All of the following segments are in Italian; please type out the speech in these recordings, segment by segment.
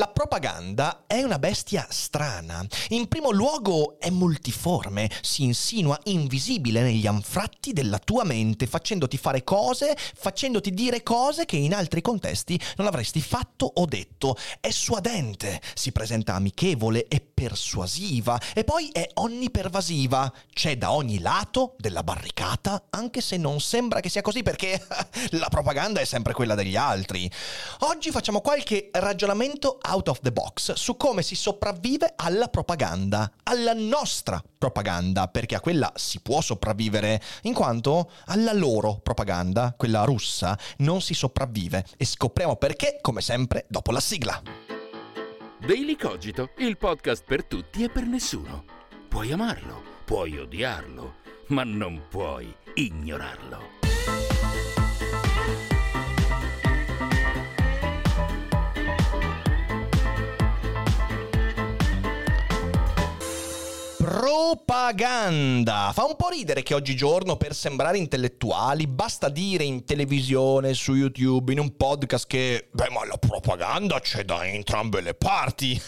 La propaganda è una bestia strana. In primo luogo è multiforme, si insinua invisibile negli anfratti della tua mente, facendoti fare cose, facendoti dire cose che in altri contesti non avresti fatto o detto. È suadente, si presenta amichevole e persuasiva e poi è onnipervasiva. C'è da ogni lato della barricata, anche se non sembra che sia così perché la propaganda è sempre quella degli altri. Oggi facciamo qualche ragionamento out of the box su come si sopravvive alla propaganda, alla nostra propaganda, perché a quella si può sopravvivere, in quanto alla loro propaganda, quella russa, non si sopravvive. E scopriamo perché, come sempre, dopo la sigla. Daily Cogito, il podcast per tutti e per nessuno. Puoi amarlo, puoi odiarlo, ma non puoi ignorarlo. Propaganda. Fa un po' ridere che oggigiorno per sembrare intellettuali basta dire in televisione, su YouTube, in un podcast che, beh, ma la propaganda c'è da entrambe le parti.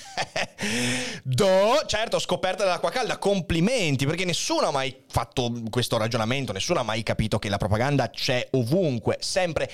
Do, certo, scoperta dell'acqua calda, complimenti, perché nessuno ha mai fatto questo ragionamento, nessuno ha mai capito che la propaganda c'è ovunque, sempre.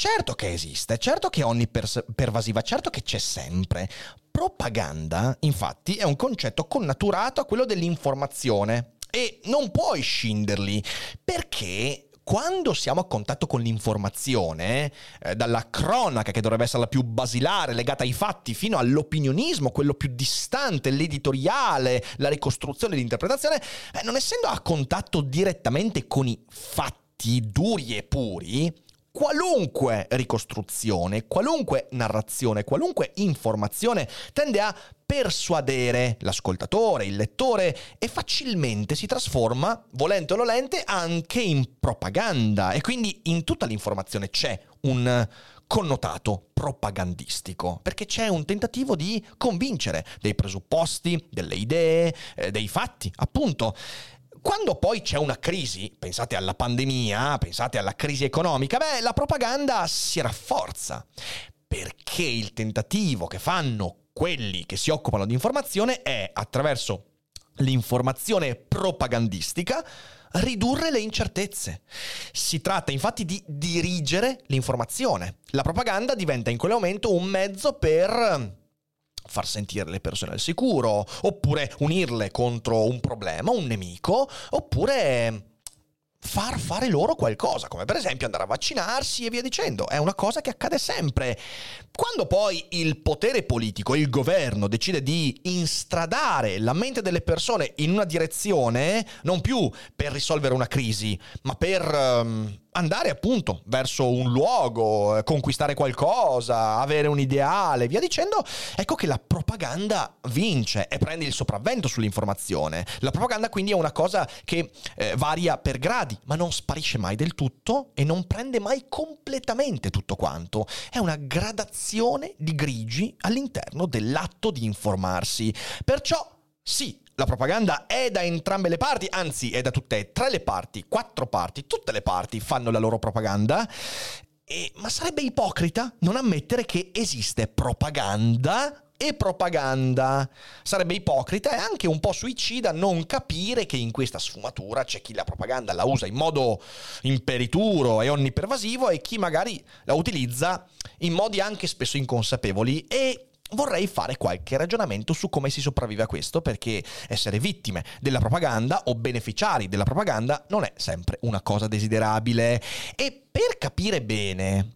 Certo che esiste, certo che è onnipervasiva, certo che c'è sempre. Propaganda, infatti, è un concetto connaturato a quello dell'informazione e non puoi scinderli perché quando siamo a contatto con l'informazione, eh, dalla cronaca che dovrebbe essere la più basilare, legata ai fatti, fino all'opinionismo, quello più distante, l'editoriale, la ricostruzione, l'interpretazione, eh, non essendo a contatto direttamente con i fatti duri e puri, qualunque ricostruzione, qualunque narrazione, qualunque informazione tende a persuadere l'ascoltatore, il lettore e facilmente si trasforma, volente o nolente, anche in propaganda e quindi in tutta l'informazione c'è un connotato propagandistico, perché c'è un tentativo di convincere dei presupposti, delle idee, eh, dei fatti, appunto. Quando poi c'è una crisi, pensate alla pandemia, pensate alla crisi economica, beh, la propaganda si rafforza, perché il tentativo che fanno quelli che si occupano di informazione è, attraverso l'informazione propagandistica, ridurre le incertezze. Si tratta infatti di dirigere l'informazione. La propaganda diventa in quel momento un mezzo per far sentire le persone al sicuro, oppure unirle contro un problema, un nemico, oppure far fare loro qualcosa, come per esempio andare a vaccinarsi e via dicendo. È una cosa che accade sempre. Quando poi il potere politico, il governo decide di instradare la mente delle persone in una direzione, non più per risolvere una crisi, ma per... Um, andare appunto verso un luogo, eh, conquistare qualcosa, avere un ideale, via dicendo, ecco che la propaganda vince e prende il sopravvento sull'informazione. La propaganda quindi è una cosa che eh, varia per gradi, ma non sparisce mai del tutto e non prende mai completamente tutto quanto. È una gradazione di grigi all'interno dell'atto di informarsi. Perciò sì, la propaganda è da entrambe le parti, anzi è da tutte e tre le parti, quattro parti, tutte le parti fanno la loro propaganda. E, ma sarebbe ipocrita non ammettere che esiste propaganda e propaganda. Sarebbe ipocrita e anche un po' suicida non capire che in questa sfumatura c'è chi la propaganda la usa in modo imperituro e onnipervasivo e chi magari la utilizza in modi anche spesso inconsapevoli e Vorrei fare qualche ragionamento su come si sopravvive a questo, perché essere vittime della propaganda o beneficiari della propaganda non è sempre una cosa desiderabile. E per capire bene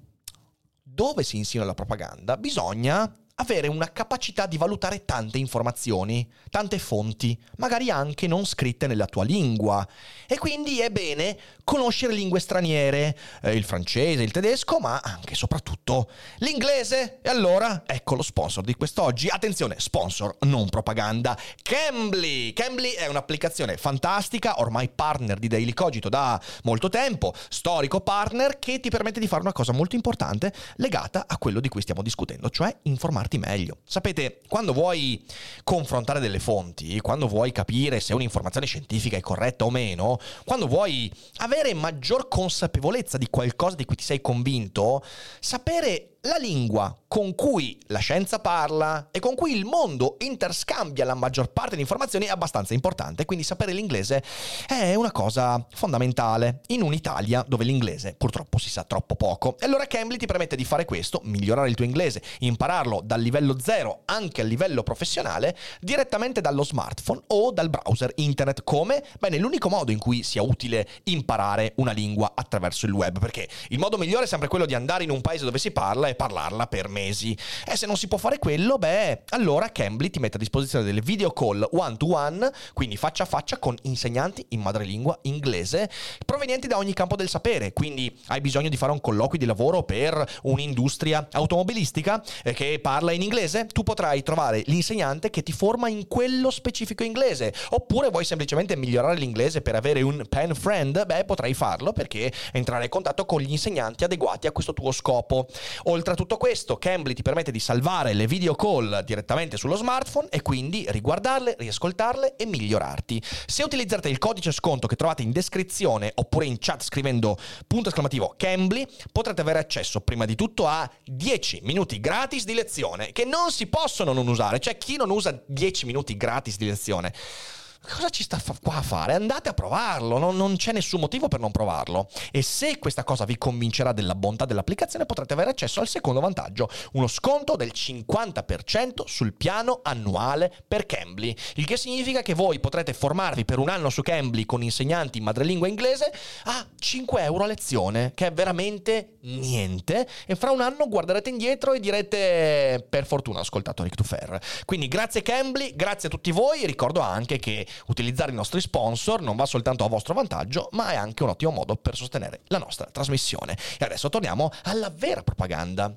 dove si insinua la propaganda, bisogna avere una capacità di valutare tante informazioni, tante fonti, magari anche non scritte nella tua lingua. E quindi è bene conoscere lingue straniere, eh, il francese, il tedesco, ma anche e soprattutto l'inglese. E allora, ecco lo sponsor di quest'oggi. Attenzione, sponsor, non propaganda. Cambly. Cambly è un'applicazione fantastica, ormai partner di Daily Cogito da molto tempo, storico partner che ti permette di fare una cosa molto importante legata a quello di cui stiamo discutendo, cioè informarti meglio. Sapete, quando vuoi confrontare delle fonti, quando vuoi capire se un'informazione scientifica è corretta o meno, quando vuoi avere maggior consapevolezza di qualcosa di cui ti sei convinto, sapere la lingua con cui la scienza parla e con cui il mondo interscambia la maggior parte di informazioni è abbastanza importante, quindi sapere l'inglese è una cosa fondamentale in un'Italia dove l'inglese purtroppo si sa troppo poco. E allora Cambly ti permette di fare questo, migliorare il tuo inglese, impararlo dal livello zero anche a livello professionale direttamente dallo smartphone o dal browser internet. Come? Bene, l'unico modo in cui sia utile imparare una lingua attraverso il web, perché il modo migliore è sempre quello di andare in un paese dove si parla e parlarla per mesi. E se non si può fare quello, beh, allora Cambly ti mette a disposizione delle video call one to one, quindi faccia a faccia con insegnanti in madrelingua inglese, provenienti da ogni campo del sapere. Quindi hai bisogno di fare un colloquio di lavoro per un'industria automobilistica eh, che parla in inglese, tu potrai trovare l'insegnante che ti forma in quello specifico inglese. Oppure vuoi semplicemente migliorare l'inglese per avere un pen friend? Beh, potrai farlo perché entrare in contatto con gli insegnanti adeguati a questo tuo scopo. Oltre Oltre a tutto questo, Cambly ti permette di salvare le video call direttamente sullo smartphone e quindi riguardarle, riascoltarle e migliorarti. Se utilizzate il codice sconto che trovate in descrizione oppure in chat scrivendo punto esclamativo Cambly, potrete avere accesso prima di tutto a 10 minuti gratis di lezione che non si possono non usare, cioè chi non usa 10 minuti gratis di lezione cosa ci sta qua a fare? Andate a provarlo, non, non, c'è nessun motivo per non provarlo. E se questa cosa vi convincerà della bontà dell'applicazione, potrete avere accesso al secondo vantaggio, uno sconto del 50% sul piano annuale per Cambly, il che significa che voi potrete formarvi per un anno su Cambly con insegnanti in madrelingua inglese a 5 euro a lezione, che è veramente niente, e fra un anno guarderete indietro e direte per fortuna ho ascoltato Rick Tufer. Quindi grazie Cambly, grazie a tutti voi, ricordo anche che utilizzare i nostri sponsor non va soltanto a vostro vantaggio, ma è anche un ottimo modo per sostenere la nostra trasmissione. E adesso torniamo alla vera propaganda.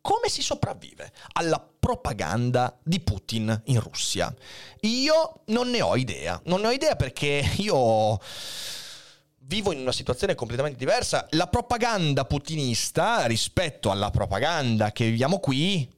Come si sopravvive alla propaganda di Putin in Russia? Io non ne ho idea. Non ne ho idea perché io vivo in una situazione completamente diversa. La propaganda putinista rispetto alla propaganda che viviamo qui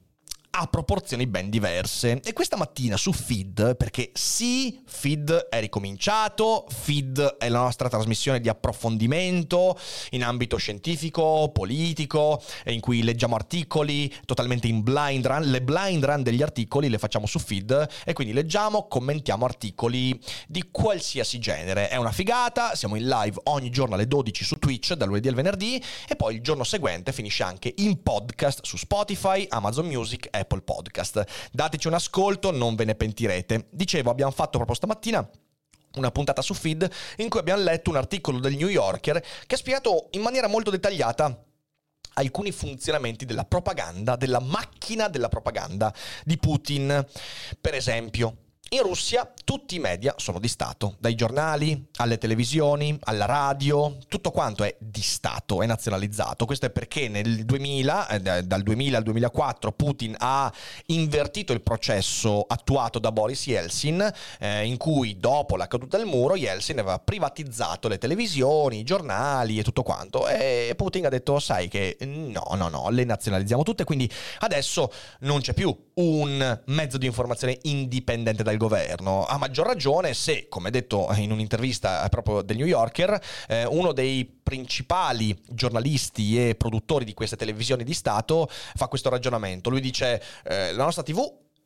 a proporzioni ben diverse. E questa mattina su Feed, perché sì, Feed è ricominciato, Feed è la nostra trasmissione di approfondimento in ambito scientifico, politico, in cui leggiamo articoli totalmente in blind run. Le blind run degli articoli le facciamo su Feed e quindi leggiamo, commentiamo articoli di qualsiasi genere. È una figata, siamo in live ogni giorno alle 12 su Twitch, dal lunedì al venerdì, e poi il giorno seguente finisce anche in podcast su Spotify, Amazon Music, Apple Podcast. Dateci un ascolto, non ve ne pentirete. Dicevo, abbiamo fatto proprio stamattina una puntata su feed in cui abbiamo letto un articolo del New Yorker che ha spiegato in maniera molto dettagliata alcuni funzionamenti della propaganda, della macchina della propaganda di Putin. Per esempio, in Russia tutti i media sono di Stato, dai giornali alle televisioni, alla radio, tutto quanto è di Stato, è nazionalizzato. Questo è perché nel 2000, eh, dal 2000 al 2004, Putin ha invertito il processo attuato da Boris Yeltsin, eh, in cui dopo la caduta del muro Yeltsin aveva privatizzato le televisioni, i giornali e tutto quanto. E Putin ha detto, sai che no, no, no, le nazionalizziamo tutte, quindi adesso non c'è più un mezzo di informazione indipendente dal governo. A maggior ragione se, come detto in un'intervista proprio del New Yorker, eh, uno dei principali giornalisti e produttori di queste televisioni di Stato fa questo ragionamento. Lui dice eh, la nostra TV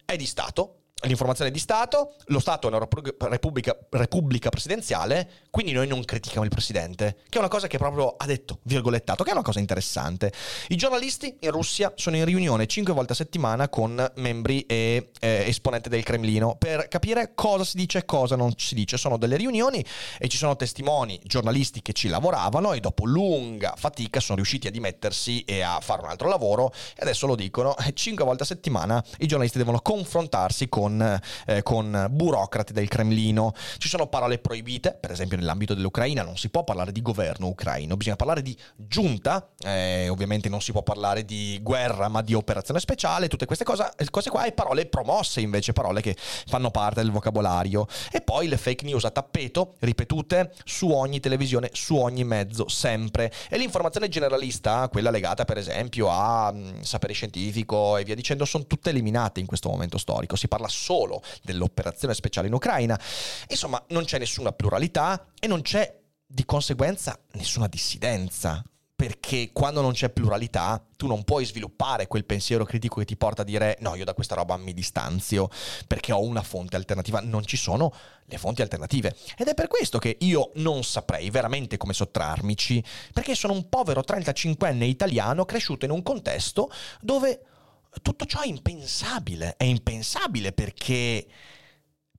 è di Stato, l'informazione di Stato, lo Stato è una repubblica, repubblica, presidenziale, quindi noi non critichiamo il presidente, che è una cosa che proprio ha detto, virgolettato, che è una cosa interessante. I giornalisti in Russia sono in riunione cinque volte a settimana con membri e eh, esponenti del Cremlino per capire cosa si dice e cosa non si dice. Sono delle riunioni e ci sono testimoni giornalisti che ci lavoravano e dopo lunga fatica sono riusciti a dimettersi e a fare un altro lavoro e adesso lo dicono, cinque volte a settimana i giornalisti devono confrontarsi con con, eh, con burocrati del Cremlino. Ci sono parole proibite, per esempio nell'ambito dell'Ucraina non si può parlare di governo ucraino, bisogna parlare di giunta, eh, ovviamente non si può parlare di guerra ma di operazione speciale, tutte queste cose, cose qua e parole promosse invece, parole che fanno parte del vocabolario. E poi le fake news a tappeto, ripetute su ogni televisione, su ogni mezzo, sempre. E l'informazione generalista, quella legata per esempio a mh, sapere scientifico e via dicendo, sono tutte eliminate in questo momento storico. Si parla solo dell'operazione speciale in Ucraina. Insomma, non c'è nessuna pluralità e non c'è di conseguenza nessuna dissidenza perché quando non c'è pluralità tu non puoi sviluppare quel pensiero critico che ti porta a dire no, io da questa roba mi distanzio perché ho una fonte alternativa, non ci sono le fonti alternative. Ed è per questo che io non saprei veramente come sottrarmici, perché sono un povero 35enne italiano cresciuto in un contesto dove tutto ciò è impensabile, è impensabile perché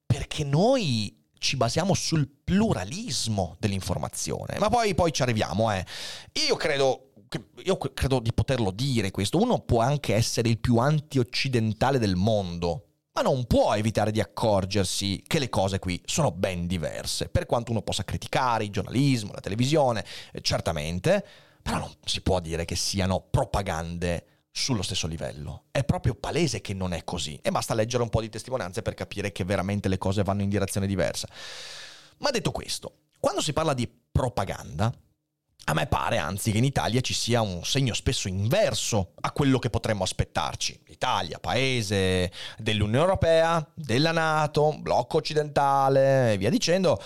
perché noi ci basiamo sul pluralismo dell'informazione. Ma poi, poi ci arriviamo, eh. Io credo io credo di poterlo dire questo, uno può anche essere il più anti-occidentale del mondo, ma non può evitare di accorgersi che le cose qui sono ben diverse, per quanto uno possa criticare il giornalismo, la televisione, eh, certamente, però non si può dire che siano propagande sullo stesso livello. È proprio palese che non è così e basta leggere un po' di testimonianze per capire che veramente le cose vanno in direzione diversa. Ma detto questo, quando si parla di propaganda, a me pare anzi che in Italia ci sia un segno spesso inverso a quello che potremmo aspettarci. L'Italia, paese dell'Unione Europea, della Nato, blocco occidentale e via dicendo,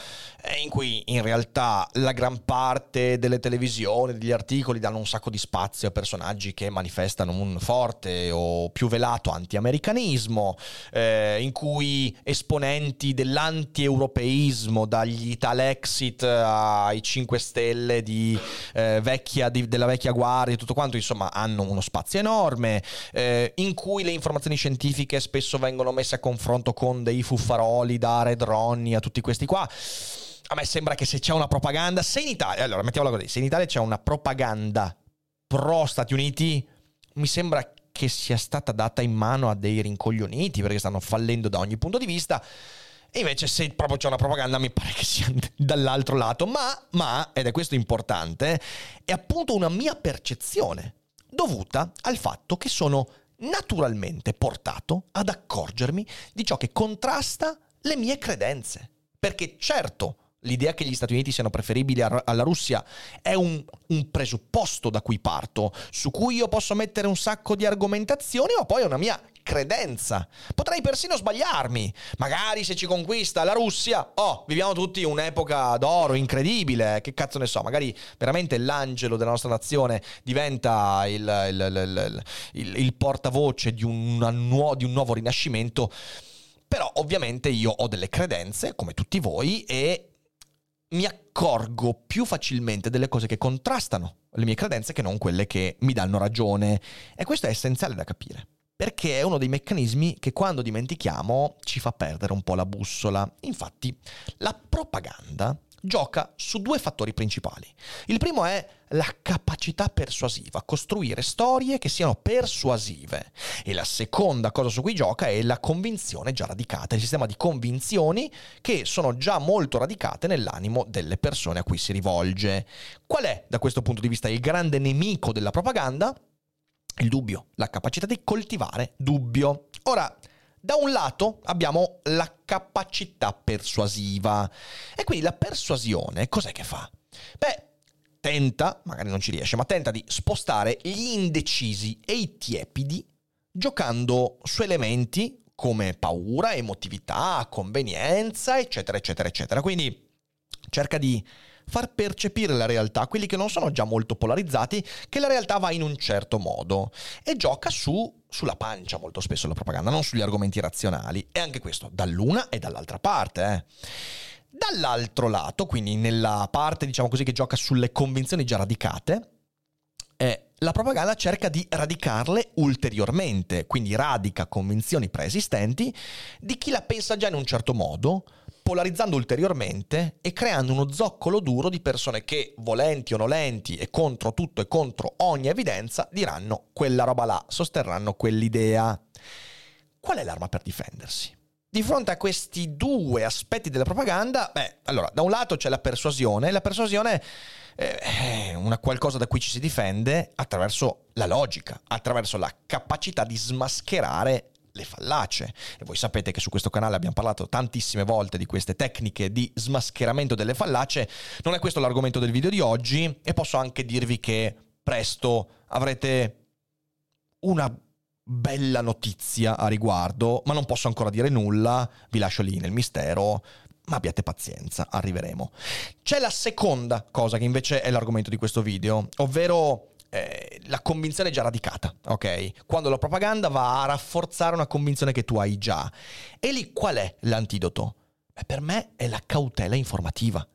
in cui in realtà la gran parte delle televisioni, degli articoli danno un sacco di spazio a personaggi che manifestano un forte o più velato anti-americanismo, eh, in cui esponenti dell'anti-europeismo, dagli Italexit ai 5 Stelle di eh, vecchia, di, della vecchia guardia e tutto quanto, insomma, hanno uno spazio enorme, eh, in cui le informazioni scientifiche spesso vengono messe a confronto con dei fuffaroli da Red Ronnie a tutti questi qua. A me sembra che se c'è una propaganda, se in Italia, allora mettiamola così, se in Italia c'è una propaganda pro Stati Uniti, mi sembra che sia stata data in mano a dei rincoglioniti perché stanno fallendo da ogni punto di vista. Invece se proprio c'è una propaganda mi pare che sia dall'altro lato, ma, ma, ed è questo importante, è appunto una mia percezione dovuta al fatto che sono naturalmente portato ad accorgermi di ciò che contrasta le mie credenze. Perché certo, l'idea che gli Stati Uniti siano preferibili alla Russia è un, un, presupposto da cui parto, su cui io posso mettere un sacco di argomentazioni, ma poi è una mia credenza. Potrei persino sbagliarmi. Magari se ci conquista la Russia, oh, viviamo tutti un'epoca d'oro incredibile. Che cazzo ne so, magari veramente l'angelo della nostra nazione diventa il, il, il, il portavoce di, nuo- di un nuovo rinascimento. Però ovviamente io ho delle credenze, come tutti voi, e mi accorgo più facilmente delle cose che contrastano le mie credenze che non quelle che mi danno ragione. E questo è essenziale da capire perché è uno dei meccanismi che quando dimentichiamo ci fa perdere un po' la bussola. Infatti, la propaganda gioca su due fattori principali. Il primo è la capacità persuasiva, costruire storie che siano persuasive. E la seconda cosa su cui gioca è la convinzione già radicata, il sistema di convinzioni che sono già molto radicate nell'animo delle persone a cui si rivolge. Qual è, da questo punto di vista, il grande nemico della propaganda? Il dubbio, la capacità di coltivare dubbio. Ora, da un lato abbiamo la capacità persuasiva e quindi la persuasione cos'è che fa? Beh, tenta, magari non ci riesce, ma tenta di spostare gli indecisi e i tiepidi giocando su elementi come paura, emotività, convenienza, eccetera, eccetera, eccetera. Quindi cerca di far percepire la realtà, quelli che non sono già molto polarizzati, che la realtà va in un certo modo e gioca su, sulla pancia molto spesso la propaganda, non sugli argomenti razionali. E anche questo dall'una e dall'altra parte. Eh. Dall'altro lato, quindi nella parte diciamo così che gioca sulle convinzioni già radicate, eh, la propaganda cerca di radicarle ulteriormente, quindi radica convinzioni preesistenti di chi la pensa già in un certo modo, polarizzando ulteriormente e creando uno zoccolo duro di persone che, volenti o nolenti e contro tutto e contro ogni evidenza, diranno quella roba là, sosterranno quell'idea. Qual è l'arma per difendersi? di fronte a questi due aspetti della propaganda, beh, allora, da un lato c'è la persuasione, la persuasione è una qualcosa da cui ci si difende attraverso la logica, attraverso la capacità di smascherare le fallacie. E voi sapete che su questo canale abbiamo parlato tantissime volte di queste tecniche di smascheramento delle fallacie. Non è questo l'argomento del video di oggi e posso anche dirvi che presto avrete una bella notizia a riguardo, ma non posso ancora dire nulla, vi lascio lì nel mistero, ma abbiate pazienza, arriveremo. C'è la seconda cosa che invece è l'argomento di questo video, ovvero eh, la convinzione già radicata, ok? Quando la propaganda va a rafforzare una convinzione che tu hai già. E lì qual è l'antidoto? Beh, per me è la cautela informativa.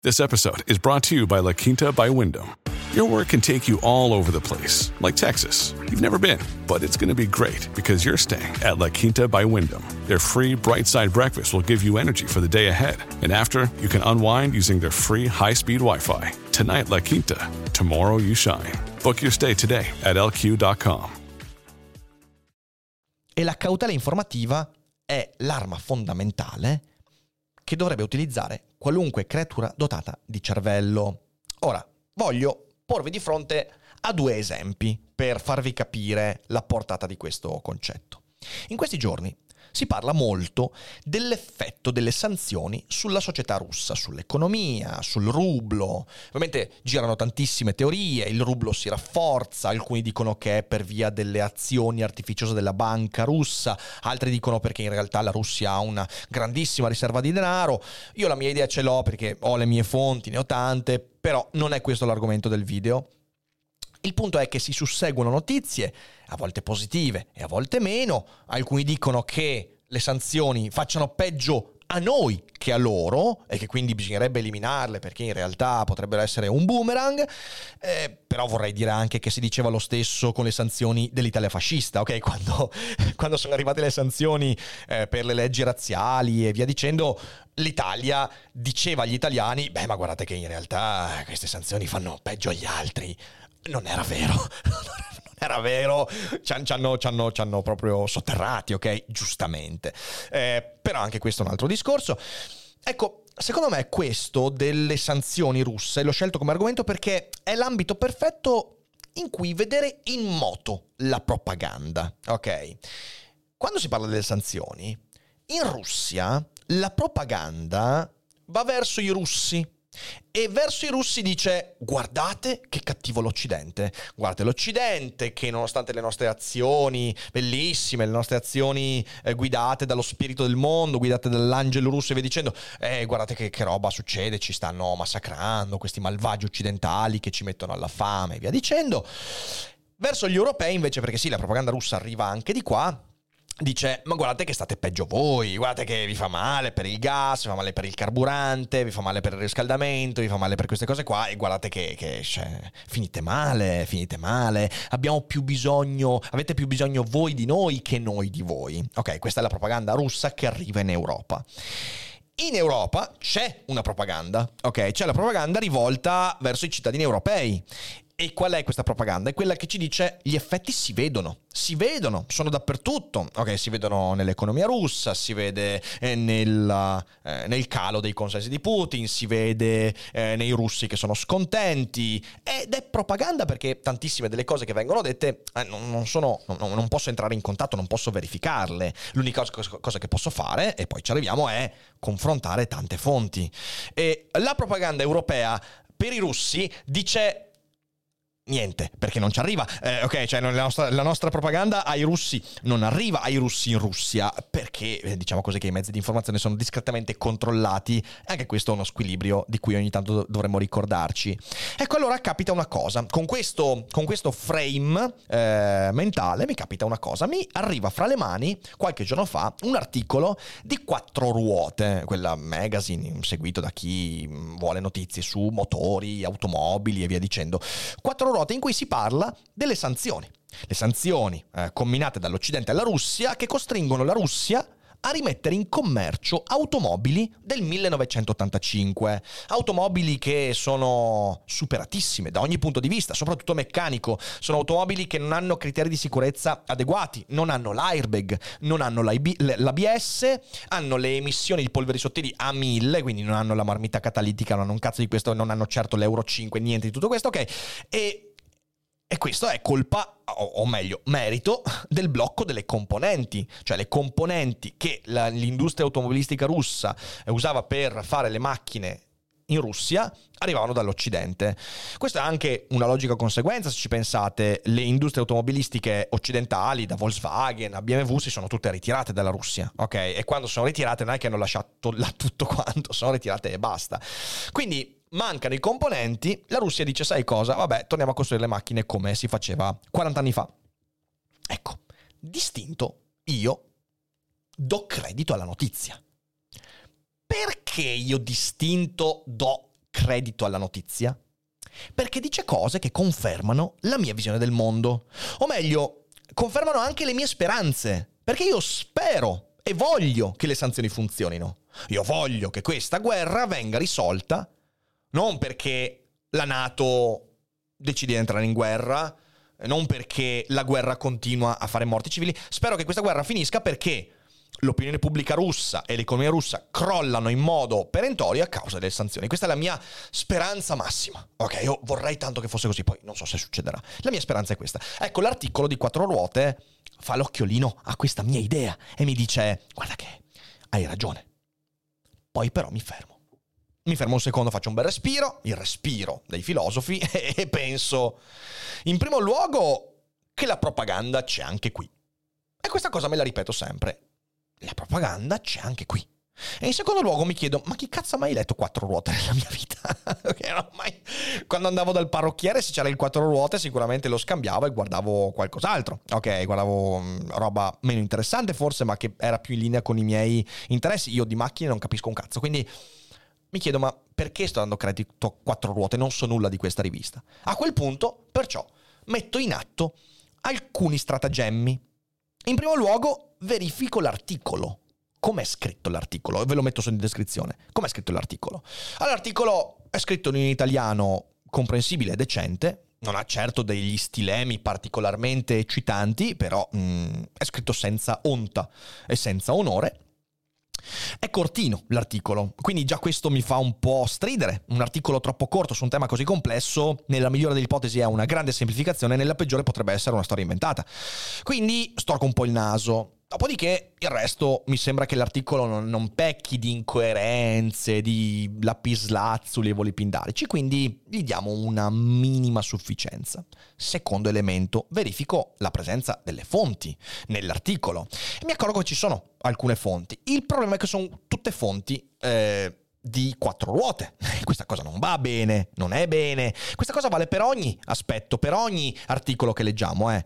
This episode is brought to you by La Quinta by Wyndham. Your work can take you all over the place, like Texas. You've never been, but it's going to be great because you're staying at La Quinta by Wyndham. Their free bright side breakfast will give you energy for the day ahead. And after, you can unwind using their free high speed Wi Fi. Tonight, La Quinta. Tomorrow, you shine. Book your stay today at lq.com. E la cautela informativa è l'arma fondamentale che dovrebbe utilizzare qualunque creatura dotata di cervello. Ora, voglio porvi di fronte a due esempi per farvi capire la portata di questo concetto. In questi giorni si parla molto dell'effetto delle sanzioni sulla società russa, sull'economia, sul rublo. Ovviamente girano tantissime teorie, il rublo si rafforza, alcuni dicono che è per via delle azioni artificiose della banca russa, altri dicono perché in realtà la Russia ha una grandissima riserva di denaro. Io la mia idea ce l'ho perché ho le mie fonti, ne ho tante, però non è questo l'argomento del video. Il punto è che si susseguono notizie, a volte positive e a volte meno. Alcuni dicono che le sanzioni facciano peggio a noi che a loro e che quindi bisognerebbe eliminarle perché in realtà potrebbero essere un boomerang, eh, però vorrei dire anche che si diceva lo stesso con le sanzioni dell'Italia fascista, ok? Quando, quando sono arrivate le sanzioni eh, per le leggi razziali e via dicendo, l'Italia diceva agli italiani, beh ma guardate che in realtà queste sanzioni fanno peggio agli altri. Non era vero, non era vero, ci hanno, proprio sotterrati, ok? Giustamente. Eh, però anche questo è un altro discorso. Ecco, secondo me questo delle sanzioni russe l'ho scelto come argomento perché è l'ambito perfetto in cui vedere in moto la propaganda, ok? Quando si parla delle sanzioni, in Russia la propaganda va verso i russi, e verso i russi dice guardate che cattivo l'Occidente, guardate l'Occidente che nonostante le nostre azioni bellissime, le nostre azioni eh, guidate dallo spirito del mondo, guidate dall'angelo russo e via dicendo, eh, guardate che, che roba succede, ci stanno massacrando questi malvagi occidentali che ci mettono alla fame e via dicendo. Verso gli europei invece, perché sì, la propaganda russa arriva anche di qua, dice ma guardate che state peggio voi, guardate che vi fa male per il gas, vi fa male per il carburante, vi fa male per il riscaldamento, vi fa male per queste cose qua e guardate che, che cioè, finite male, finite male, abbiamo più bisogno, avete più bisogno voi di noi che noi di voi. Ok, questa è la propaganda russa che arriva in Europa. In Europa c'è una propaganda, ok? C'è la propaganda rivolta verso i cittadini europei e qual è questa propaganda? È quella che ci dice gli effetti si vedono, si vedono, sono dappertutto, ok? Si vedono nell'economia russa, si vede eh, nel, eh, nel, calo dei consensi di Putin, si vede eh, nei russi che sono scontenti ed è propaganda perché tantissime delle cose che vengono dette eh, non, non, sono, non, non, posso entrare in contatto, non posso verificarle. L'unica cosa che posso fare, e poi ci arriviamo, è confrontare tante fonti. E la propaganda europea per i russi dice Niente, perché non ci arriva. Eh, ok, cioè la nostra, la nostra, propaganda ai russi non arriva ai russi in Russia, perché eh, diciamo così che i mezzi di informazione sono discretamente controllati. Anche questo è uno squilibrio di cui ogni tanto dovremmo ricordarci. Ecco, allora capita una cosa. Con questo, con questo frame eh, mentale mi capita una cosa. Mi arriva fra le mani, qualche giorno fa, un articolo di quattro ruote, quella magazine seguito da chi vuole notizie su motori, automobili e via dicendo. Quattro ruote in cui si parla delle sanzioni. Le sanzioni eh, combinate dall'Occidente alla Russia che costringono la Russia a rimettere in commercio automobili del 1985. Automobili che sono superatissime da ogni punto di vista, soprattutto meccanico. Sono automobili che non hanno criteri di sicurezza adeguati, non hanno l'airbag, non hanno l'ABS, hanno le emissioni di polveri sottili a 1000, quindi non hanno la marmita catalitica, non hanno un cazzo di questo, non hanno certo l'Euro 5, niente di tutto questo, ok? E e questo è colpa, o meglio, merito del blocco delle componenti, cioè le componenti che la, l'industria automobilistica russa usava per fare le macchine in Russia arrivavano dall'Occidente. Questa è anche una logica conseguenza, se ci pensate, le industrie automobilistiche occidentali, da Volkswagen a BMW, si sono tutte ritirate dalla Russia, ok? E quando sono ritirate non è che hanno lasciato là tutto quanto, sono ritirate e basta. Quindi mancano i componenti, la Russia dice sai cosa? Vabbè, torniamo a costruire le macchine come si faceva 40 anni fa. Ecco, distinto, io do credito alla notizia. Perché io distinto do credito alla notizia? Perché dice cose che confermano la mia visione del mondo. O meglio, confermano anche le mie speranze. Perché io spero e voglio che le sanzioni funzionino. Io voglio che questa guerra venga risolta non perché la Nato decide di entrare in guerra, non perché la guerra continua a fare morti civili. Spero che questa guerra finisca perché l'opinione pubblica russa e l'economia russa crollano in modo perentorio a causa delle sanzioni. Questa è la mia speranza massima. Ok, io vorrei tanto che fosse così, poi non so se succederà. La mia speranza è questa. Ecco, l'articolo di quattro ruote fa l'occhiolino a questa mia idea e mi dice, guarda che hai ragione. Poi però mi fermo mi fermo un secondo, faccio un bel respiro, il respiro dei filosofi, e penso, in primo luogo, che la propaganda c'è anche qui. E questa cosa me la ripeto sempre. La propaganda c'è anche qui. E in secondo luogo mi chiedo, ma chi cazzo ha mai letto quattro ruote nella mia vita? mai... Quando andavo dal parrucchiere, se c'era il quattro ruote, sicuramente lo scambiavo e guardavo qualcos'altro. Ok, guardavo mm, roba meno interessante forse, ma che era più in linea con i miei interessi. Io di macchine non capisco un cazzo, quindi mi chiedo ma perché sto dando credito a quattro ruote? Non so nulla di questa rivista. A quel punto, perciò, metto in atto alcuni stratagemmi. In primo luogo, verifico l'articolo. Com'è scritto l'articolo? Ve lo metto in descrizione. Com'è scritto l'articolo? l'articolo è scritto in italiano comprensibile e decente, non ha certo degli stilemi particolarmente eccitanti, però mm, è scritto senza onta e senza onore. È cortino l'articolo, quindi già questo mi fa un po' stridere. Un articolo troppo corto su un tema così complesso, nella migliore delle ipotesi è una grande semplificazione, nella peggiore potrebbe essere una storia inventata. Quindi storco un po' il naso. Dopodiché il resto mi sembra che l'articolo non, non pecchi di incoerenze, di lapislazzuli e voli pindarici, quindi gli diamo una minima sufficienza. Secondo elemento, verifico la presenza delle fonti nell'articolo e mi accorgo che ci sono alcune fonti. Il problema è che sono tutte fonti... Eh, di quattro ruote. Questa cosa non va bene, non è bene. Questa cosa vale per ogni aspetto, per ogni articolo che leggiamo. Eh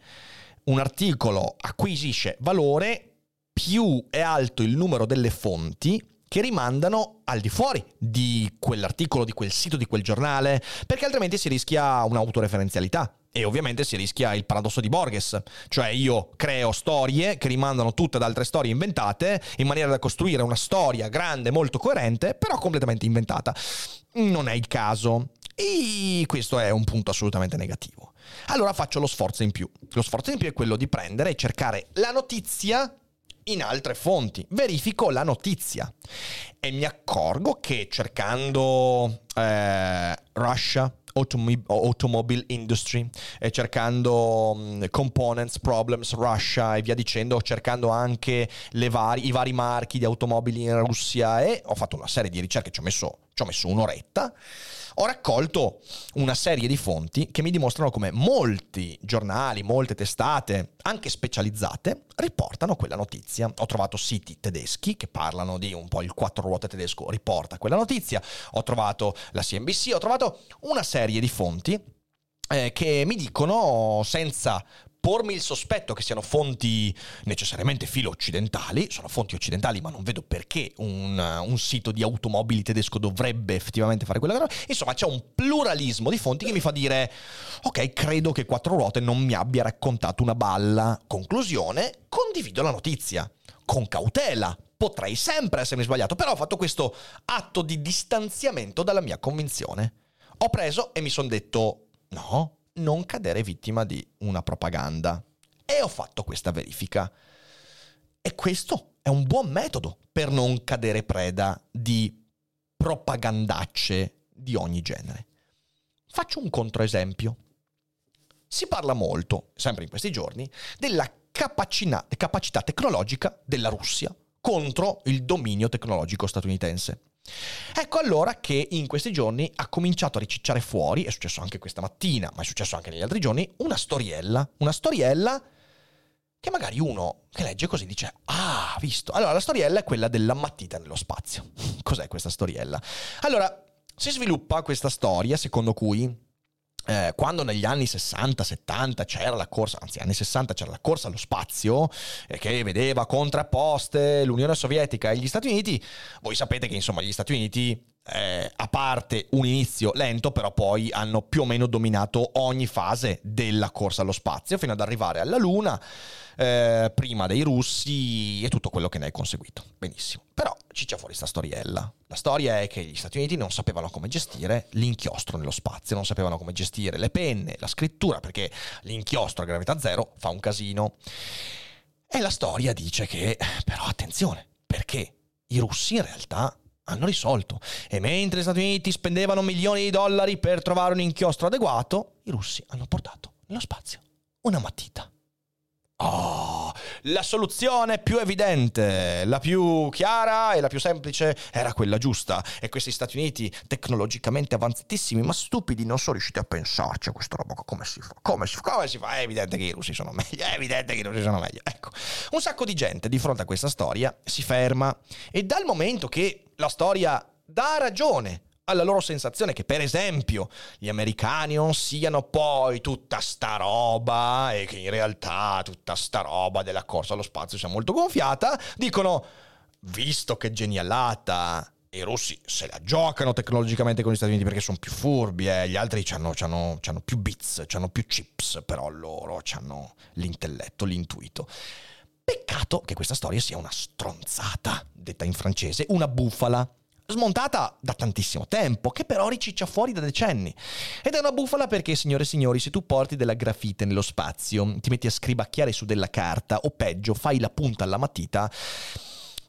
un articolo acquisisce valore più è alto il numero delle fonti che rimandano al di fuori di quell'articolo, di quel sito, di quel giornale, perché altrimenti si rischia un'autoreferenzialità. E ovviamente si rischia il paradosso di Borges, cioè io creo storie che rimandano tutte ad altre storie inventate in maniera da costruire una storia grande, molto coerente, però completamente inventata. Non è il caso. E questo è un punto assolutamente negativo. Allora faccio lo sforzo in più. Lo sforzo in più è quello di prendere e cercare la notizia in altre fonti. Verifico la notizia e mi accorgo che cercando eh, Russia, automobile industry, e cercando um, components, problems, Russia e via dicendo, cercando anche vari, i vari marchi di automobili in Russia e ho fatto una serie di ricerche, ci ho messo, ci ho messo un'oretta ho raccolto una serie di fonti che mi dimostrano come molti giornali, molte testate, anche specializzate, riportano quella notizia. Ho trovato siti tedeschi che parlano di un po' il quattro ruote tedesco, riporta quella notizia. Ho trovato la CNBC, ho trovato una serie di fonti eh, che mi dicono senza pormi il sospetto che siano fonti necessariamente filo occidentali, sono fonti occidentali ma non vedo perché un, un sito di automobili tedesco dovrebbe effettivamente fare quella cosa, insomma c'è un pluralismo di fonti che mi fa dire ok credo che Quattro Ruote non mi abbia raccontato una balla, conclusione condivido la notizia. Con cautela, potrei sempre essermi sbagliato, però ho fatto questo atto di distanziamento dalla mia convinzione. Ho preso e mi sono detto, no, non cadere vittima di una propaganda. E ho fatto questa verifica. E questo è un buon metodo per non cadere preda di propagandacce di ogni genere. Faccio un controesempio. Si parla molto, sempre in questi giorni, della capacina- capacità tecnologica della Russia contro il dominio tecnologico statunitense. Ecco allora che in questi giorni ha cominciato a ricicciare fuori, è successo anche questa mattina, ma è successo anche negli altri giorni, una storiella, una storiella che magari uno che legge così dice, ah, visto. Allora la storiella è quella della matita nello spazio. Cos'è questa storiella? Allora, si sviluppa questa storia secondo cui eh, quando negli anni 60-70 c'era la corsa, anzi anni 60 c'era la corsa allo spazio eh, che vedeva contrapposte l'Unione Sovietica e gli Stati Uniti, voi sapete che insomma gli Stati Uniti eh, a parte un inizio lento, però poi hanno più o meno dominato ogni fase della corsa allo spazio fino ad arrivare alla Luna, eh, prima dei russi e tutto quello che ne è conseguito. Benissimo. Però ciccia fuori questa storiella. La storia è che gli Stati Uniti non sapevano come gestire l'inchiostro nello spazio, non sapevano come gestire le penne, la scrittura, perché l'inchiostro a gravità zero fa un casino. E la storia dice che, però attenzione, perché i russi in realtà hanno risolto. E mentre gli Stati Uniti spendevano milioni di dollari per trovare un inchiostro adeguato, i russi hanno portato nello spazio una matita. Oh, la soluzione più evidente, la più chiara e la più semplice era quella giusta. E questi Stati Uniti, tecnologicamente avanzatissimi, ma stupidi, non sono riusciti a pensarci a questa roba. Come si fa? Come si fa? Come si fa? È evidente che i russi sono meglio. È evidente che i russi sono meglio. Ecco, un sacco di gente di fronte a questa storia si ferma. E dal momento che la storia dà ragione alla loro sensazione che per esempio gli americani non siano poi tutta sta roba e che in realtà tutta sta roba della corsa allo spazio sia molto gonfiata, dicono visto che genialata i russi se la giocano tecnologicamente con gli Stati Uniti perché sono più furbi, eh. gli altri hanno più bits, hanno più chips, però loro hanno l'intelletto, l'intuito. Peccato che questa storia sia una stronzata, detta in francese, una bufala smontata da tantissimo tempo, che però riciccia fuori da decenni. Ed è una bufala perché, signore e signori, se tu porti della grafite nello spazio, ti metti a scribacchiare su della carta, o peggio, fai la punta alla matita,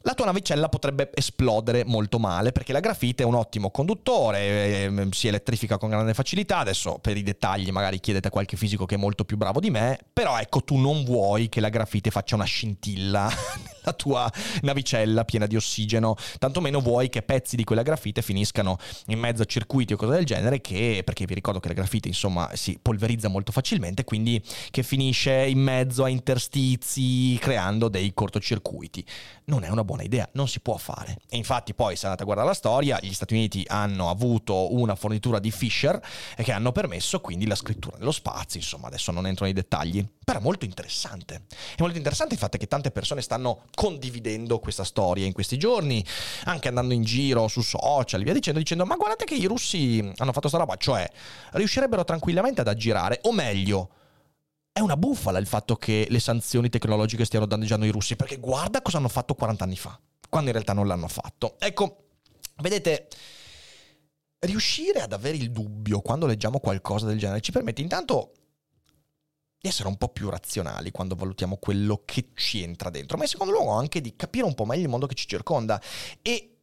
la tua navicella potrebbe esplodere molto male perché la grafite è un ottimo conduttore, eh, si elettrifica con grande facilità, adesso per i dettagli magari chiedete a qualche fisico che è molto più bravo di me, però ecco tu non vuoi che la grafite faccia una scintilla nella tua navicella piena di ossigeno, tantomeno vuoi che pezzi di quella grafite finiscano in mezzo a circuiti o cose del genere che, perché vi ricordo che la grafite insomma si polverizza molto facilmente, quindi che finisce in mezzo a interstizi creando dei cortocircuiti. Non è una buona buona idea, non si può fare. E infatti poi se andate a guardare la storia, gli Stati Uniti hanno avuto una fornitura di Fisher che hanno permesso quindi la scrittura nello spazio, insomma adesso non entro nei dettagli, però è molto interessante. È molto interessante il fatto che tante persone stanno condividendo questa storia in questi giorni, anche andando in giro su social, via dicendo, dicendo ma guardate che i russi hanno fatto sta roba, cioè riuscirebbero tranquillamente ad aggirare, o meglio, è una bufala il fatto che le sanzioni tecnologiche stiano danneggiando i russi, perché guarda cosa hanno fatto 40 anni fa, quando in realtà non l'hanno fatto. Ecco, vedete, riuscire ad avere il dubbio quando leggiamo qualcosa del genere ci permette intanto di essere un po' più razionali quando valutiamo quello che ci entra dentro, ma in secondo luogo anche di capire un po' meglio il mondo che ci circonda. E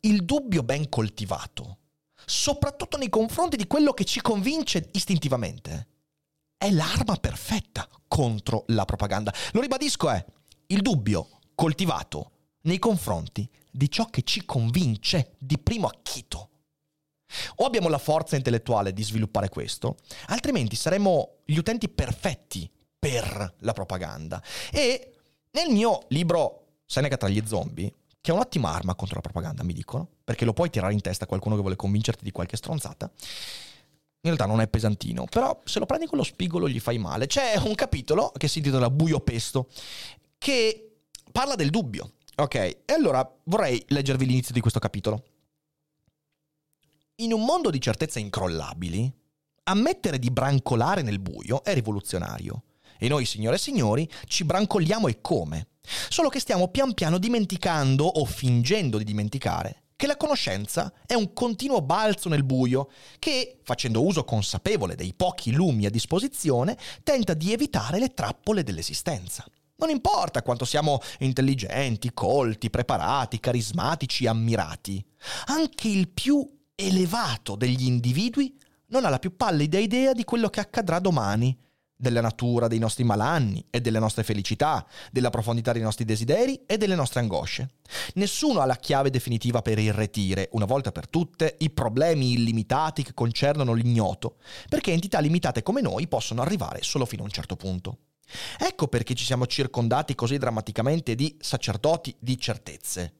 il dubbio ben coltivato, soprattutto nei confronti di quello che ci convince istintivamente, è l'arma perfetta contro la propaganda. Lo ribadisco, è il dubbio coltivato nei confronti di ciò che ci convince di primo acchito. O abbiamo la forza intellettuale di sviluppare questo, altrimenti saremo gli utenti perfetti per la propaganda. E nel mio libro Seneca tra gli zombie, che è un'ottima arma contro la propaganda, mi dicono, perché lo puoi tirare in testa a qualcuno che vuole convincerti di qualche stronzata, in realtà non è pesantino, però se lo prendi con lo spigolo gli fai male. C'è un capitolo che si intitola Buio Pesto, che parla del dubbio. Ok, e allora vorrei leggervi l'inizio di questo capitolo. In un mondo di certezze incrollabili, ammettere di brancolare nel buio è rivoluzionario. E noi, signore e signori, ci brancoliamo e come? Solo che stiamo pian piano dimenticando o fingendo di dimenticare che la conoscenza è un continuo balzo nel buio che, facendo uso consapevole dei pochi lumi a disposizione, tenta di evitare le trappole dell'esistenza. Non importa quanto siamo intelligenti, colti, preparati, carismatici, ammirati, anche il più elevato degli individui non ha la più pallida idea di quello che accadrà domani della natura dei nostri malanni e delle nostre felicità, della profondità dei nostri desideri e delle nostre angosce. Nessuno ha la chiave definitiva per irretire, una volta per tutte, i problemi illimitati che concernono l'ignoto, perché entità limitate come noi possono arrivare solo fino a un certo punto. Ecco perché ci siamo circondati così drammaticamente di sacerdoti di certezze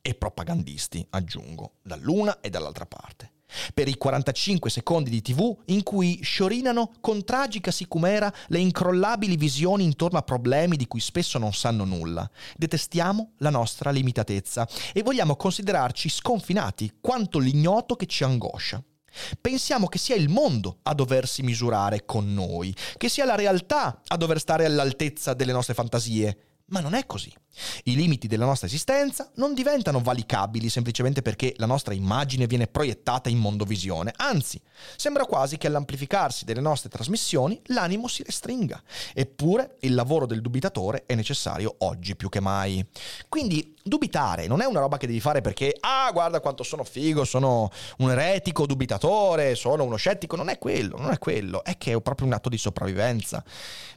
e propagandisti, aggiungo, dall'una e dall'altra parte per i 45 secondi di tv in cui sciorinano con tragica sicumera le incrollabili visioni intorno a problemi di cui spesso non sanno nulla. Detestiamo la nostra limitatezza e vogliamo considerarci sconfinati quanto l'ignoto che ci angoscia. Pensiamo che sia il mondo a doversi misurare con noi, che sia la realtà a dover stare all'altezza delle nostre fantasie. Ma non è così. I limiti della nostra esistenza non diventano valicabili semplicemente perché la nostra immagine viene proiettata in mondovisione, anzi, sembra quasi che all'amplificarsi delle nostre trasmissioni l'animo si restringa. Eppure il lavoro del dubitatore è necessario oggi più che mai. Quindi dubitare non è una roba che devi fare perché, ah, guarda quanto sono figo, sono un eretico dubitatore, sono uno scettico, non è quello, non è quello, è che è proprio un atto di sopravvivenza.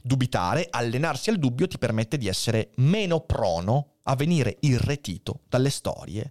Dubitare, allenarsi al dubbio ti permette di essere meno pro prono a venire irretito dalle storie.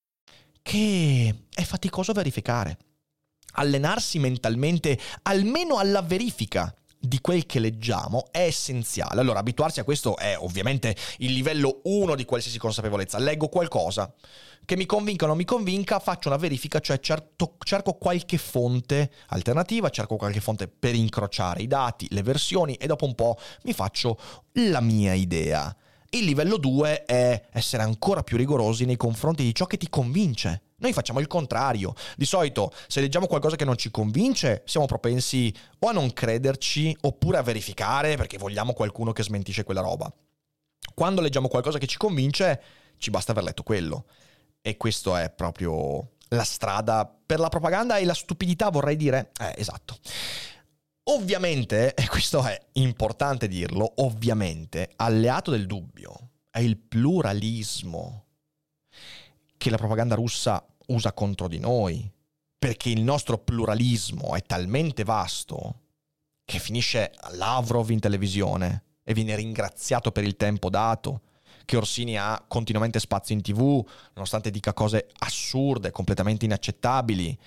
Che è faticoso verificare. Allenarsi mentalmente almeno alla verifica di quel che leggiamo è essenziale. Allora, abituarsi a questo è ovviamente il livello 1 di qualsiasi consapevolezza. Leggo qualcosa che mi convinca o non mi convinca, faccio una verifica, cioè certo, cerco qualche fonte alternativa, cerco qualche fonte per incrociare i dati, le versioni e dopo un po' mi faccio la mia idea. Il livello 2 è essere ancora più rigorosi nei confronti di ciò che ti convince. Noi facciamo il contrario. Di solito, se leggiamo qualcosa che non ci convince, siamo propensi o a non crederci oppure a verificare perché vogliamo qualcuno che smentisce quella roba. Quando leggiamo qualcosa che ci convince, ci basta aver letto quello. E questo è proprio la strada per la propaganda e la stupidità, vorrei dire. Eh, esatto. Ovviamente, e questo è importante dirlo, ovviamente, alleato del dubbio è il pluralismo che la propaganda russa usa contro di noi, perché il nostro pluralismo è talmente vasto che finisce Lavrov in televisione e viene ringraziato per il tempo dato, che Orsini ha continuamente spazio in tv, nonostante dica cose assurde, completamente inaccettabili.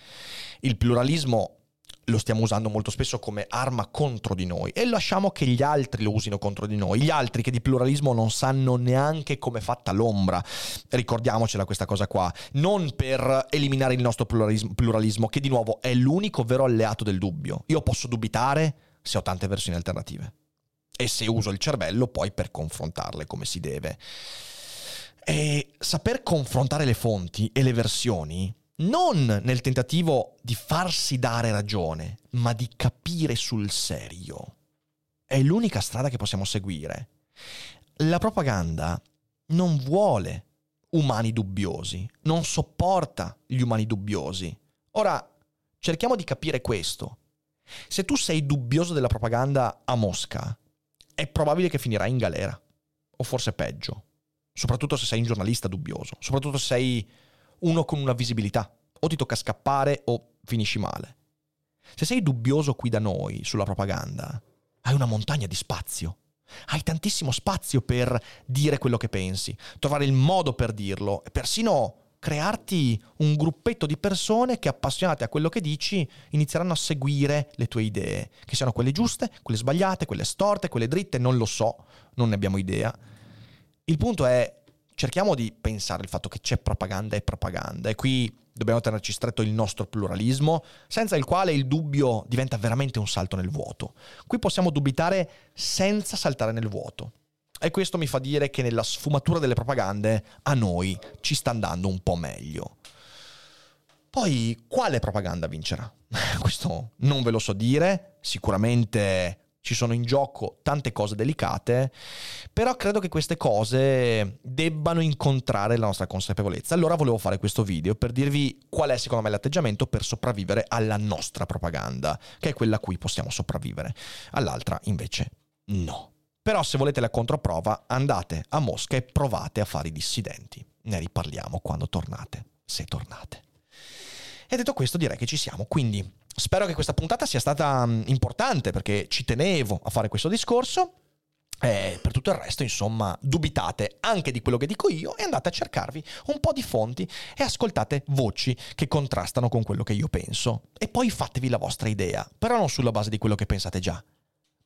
Il pluralismo lo stiamo usando molto spesso come arma contro di noi e lasciamo che gli altri lo usino contro di noi, gli altri che di pluralismo non sanno neanche come è fatta l'ombra. Ricordiamocela questa cosa qua, non per eliminare il nostro pluralismo, pluralismo, che di nuovo è l'unico vero alleato del dubbio. Io posso dubitare se ho tante versioni alternative e se uso il cervello poi per confrontarle come si deve. E saper confrontare le fonti e le versioni non nel tentativo di farsi dare ragione, ma di capire sul serio. È l'unica strada che possiamo seguire. La propaganda non vuole umani dubbiosi, non sopporta gli umani dubbiosi. Ora, cerchiamo di capire questo. Se tu sei dubbioso della propaganda a Mosca, è probabile che finirai in galera, o forse peggio, soprattutto se sei un giornalista dubbioso, soprattutto se sei uno con una visibilità. O ti tocca scappare o finisci male. Se sei dubbioso qui da noi sulla propaganda, hai una montagna di spazio. Hai tantissimo spazio per dire quello che pensi, trovare il modo per dirlo e persino crearti un gruppetto di persone che appassionate a quello che dici inizieranno a seguire le tue idee, che siano quelle giuste, quelle sbagliate, quelle storte, quelle dritte, non lo so, non ne abbiamo idea. Il punto è, cerchiamo di pensare al fatto che c'è propaganda e propaganda e qui dobbiamo tenerci stretto il nostro pluralismo, senza il quale il dubbio diventa veramente un salto nel vuoto. Qui possiamo dubitare senza saltare nel vuoto. E questo mi fa dire che nella sfumatura delle propagande a noi ci sta andando un po' meglio. Poi, quale propaganda vincerà? Questo non ve lo so dire, sicuramente ci sono in gioco tante cose delicate, però credo che queste cose debbano incontrare la nostra consapevolezza. Allora volevo fare questo video per dirvi qual è secondo me l'atteggiamento per sopravvivere alla nostra propaganda, che è quella a cui possiamo sopravvivere. All'altra invece no. Però se volete la controprova andate a Mosca e provate a fare i dissidenti. Ne riparliamo quando tornate, se tornate. E detto questo direi che ci siamo, quindi spero che questa puntata sia stata mm, importante perché ci tenevo a fare questo discorso. Eh, per tutto il resto, insomma, dubitate anche di quello che dico io e andate a cercarvi un po' di fonti e ascoltate voci che contrastano con quello che io penso. E poi fatevi la vostra idea, però non sulla base di quello che pensate già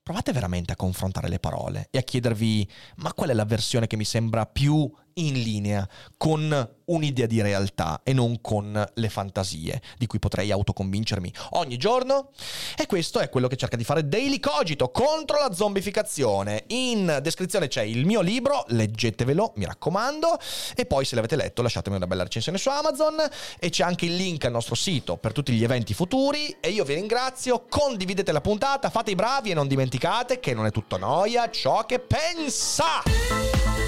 provate veramente a confrontare le parole e a chiedervi ma qual è la versione che mi sembra più in linea con un'idea di realtà e non con le fantasie di cui potrei autoconvincermi ogni giorno. E questo è quello che cerca di fare Daily Cogito contro la zombificazione. In descrizione c'è il mio libro, leggetevelo, mi raccomando, e poi se l'avete letto lasciatemi una bella recensione su Amazon e c'è anche il link al nostro sito per tutti gli eventi futuri e io vi ringrazio, condividete la puntata, fate i bravi e non dimenticate che non è tutto noia ciò che pensa.